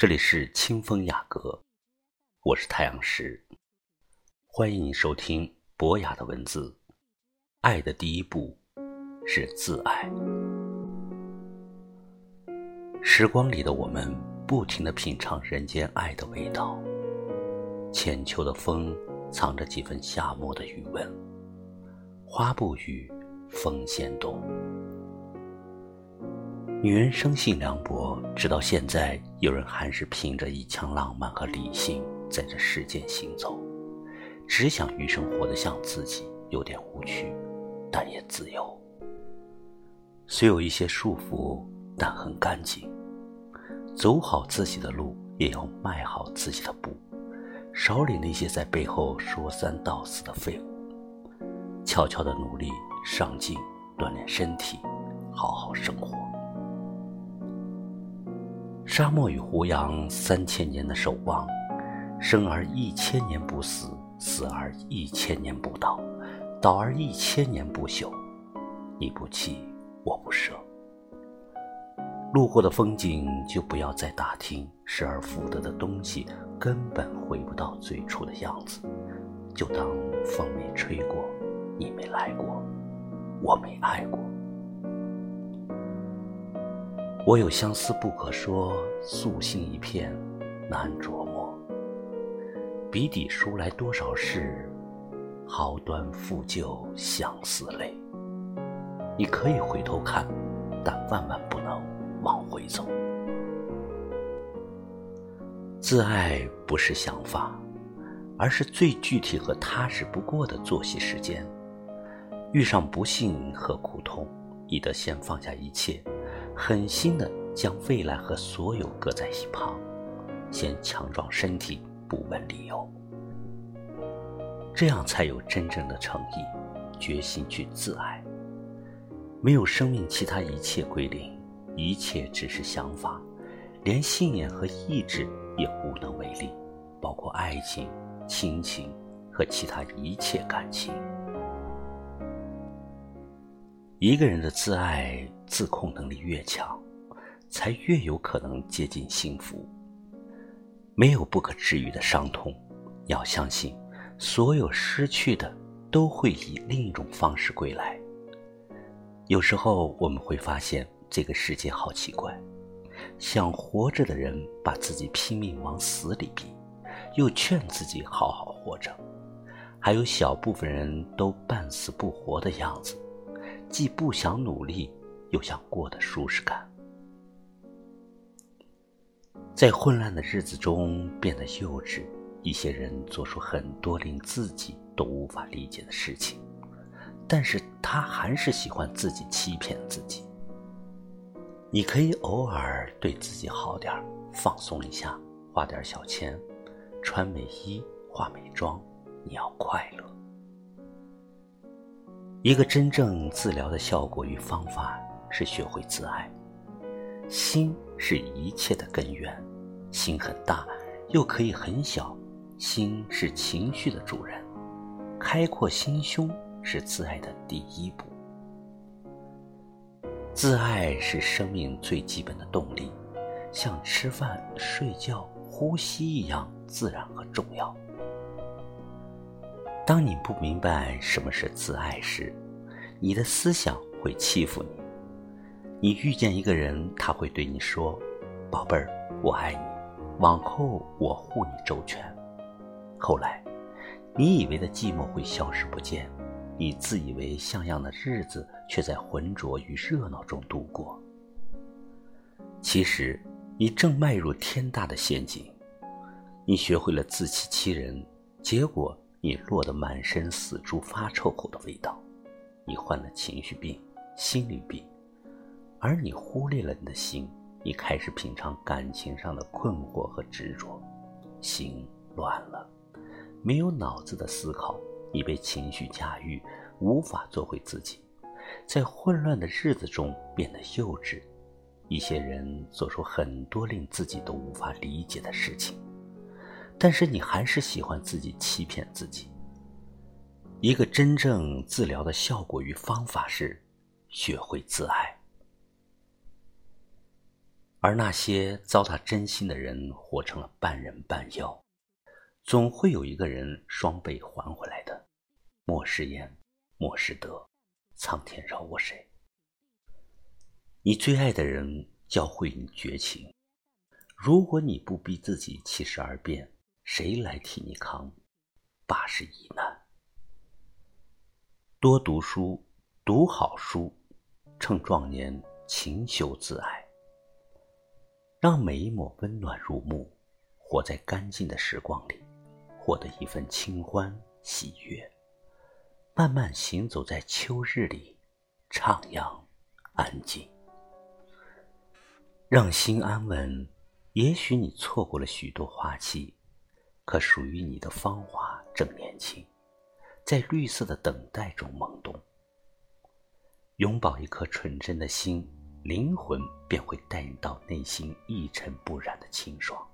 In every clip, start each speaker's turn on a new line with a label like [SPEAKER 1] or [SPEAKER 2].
[SPEAKER 1] 这里是清风雅阁，我是太阳石，欢迎你收听博雅的文字。爱的第一步是自爱。时光里的我们，不停的品尝人间爱的味道。浅秋的风，藏着几分夏末的余温。花不语，风先动。女人生性凉薄，直到现在，有人还是凭着一腔浪漫和理性，在这世间行走，只想余生活得像自己，有点无趣，但也自由。虽有一些束缚，但很干净。走好自己的路，也要迈好自己的步，少理那些在背后说三道四的废物，悄悄的努力上进，锻炼身体，好好生活。沙漠与胡杨三千年的守望，生而一千年不死，死而一千年不倒，倒而一千年不朽。你不弃，我不舍。路过的风景就不要再打听，失而复得的东西根本回不到最初的样子。就当风没吹过，你没来过，我没爱过。我有相思不可说，素心一片难琢磨。笔底书来多少事，毫端复旧相思泪。你可以回头看，但万万不能往回走。自爱不是想法，而是最具体和踏实不过的作息时间。遇上不幸和苦痛，你得先放下一切。狠心的将未来和所有搁在一旁，先强壮身体，不问理由，这样才有真正的诚意，决心去自爱。没有生命，其他一切归零，一切只是想法，连信念和意志也无能为力，包括爱情、亲情和其他一切感情。一个人的自爱、自控能力越强，才越有可能接近幸福。没有不可治愈的伤痛，要相信，所有失去的都会以另一种方式归来。有时候我们会发现，这个世界好奇怪：想活着的人把自己拼命往死里逼，又劝自己好好活着；还有小部分人都半死不活的样子。既不想努力，又想过得舒适感，在混乱的日子中变得幼稚。一些人做出很多令自己都无法理解的事情，但是他还是喜欢自己欺骗自己。你可以偶尔对自己好点放松一下，花点小钱，穿美衣，化美妆，你要快乐。一个真正治疗的效果与方法是学会自爱。心是一切的根源，心很大，又可以很小。心是情绪的主人，开阔心胸是自爱的第一步。自爱是生命最基本的动力，像吃饭、睡觉、呼吸一样自然和重要。当你不明白什么是自爱时，你的思想会欺负你。你遇见一个人，他会对你说：“宝贝儿，我爱你，往后我护你周全。”后来，你以为的寂寞会消失不见，你自以为像样的日子却在浑浊与热闹中度过。其实，你正迈入天大的陷阱。你学会了自欺欺人，结果。你落得满身死猪发臭后的味道，你患了情绪病、心理病，而你忽略了你的心，你开始品尝感情上的困惑和执着，心乱了，没有脑子的思考，你被情绪驾驭，无法做回自己，在混乱的日子中变得幼稚，一些人做出很多令自己都无法理解的事情。但是你还是喜欢自己欺骗自己。一个真正治疗的效果与方法是，学会自爱。而那些糟蹋真心的人，活成了半人半妖。总会有一个人双倍还回来的。莫失言，莫失德，苍天饶我谁？你最爱的人教会你绝情，如果你不逼自己七十二变，谁来替你扛八十一难？多读书，读好书，趁壮年勤修自爱，让每一抹温暖入目，活在干净的时光里，获得一份清欢喜悦。慢慢行走在秋日里，徜徉安静，让心安稳。也许你错过了许多花期，可属于你的芳华正年轻，在绿色的等待中懵懂。拥抱一颗纯真的心，灵魂便会带你到内心一尘不染的清爽。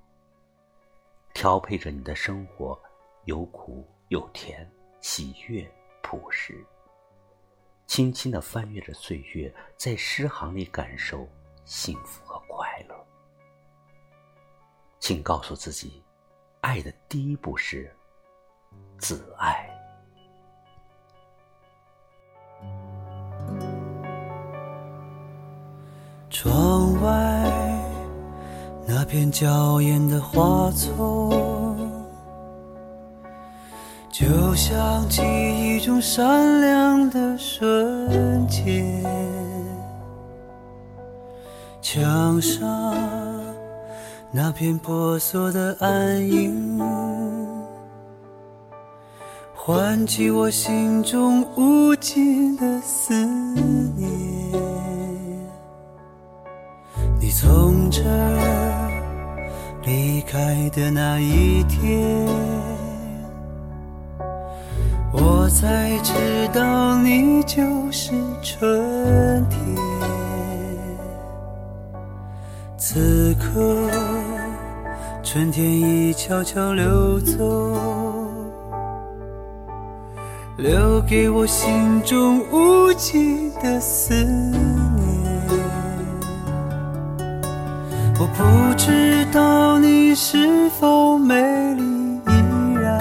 [SPEAKER 1] 调配着你的生活，有苦有甜，喜悦。朴实，轻轻的翻阅着岁月，在诗行里感受幸福和快乐。请告诉自己，爱的第一步是自爱。
[SPEAKER 2] 窗外那片娇艳的花丛。就像记忆中闪亮的瞬间，墙上那片婆娑的暗影，唤起我心中无尽的思念。你从这儿离开的那一天。我才知道你就是春天。此刻，春天已悄悄溜走，留给我心中无尽的思念。我不知道你是否美丽依然。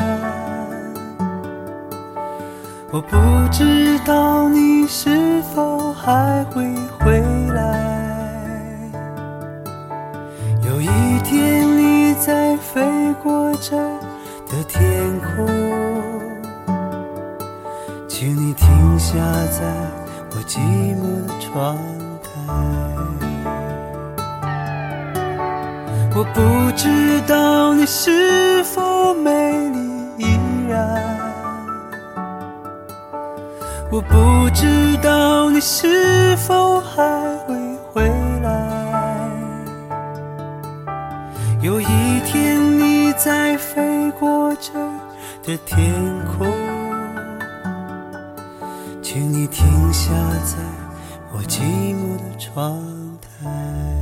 [SPEAKER 2] 我不知道你是否还会回的天空，请你停下在我寂寞的窗台。我不知道你是否美丽依然。我不知道你是否还会在飞过这的天空，请你停下在我寂寞的窗台。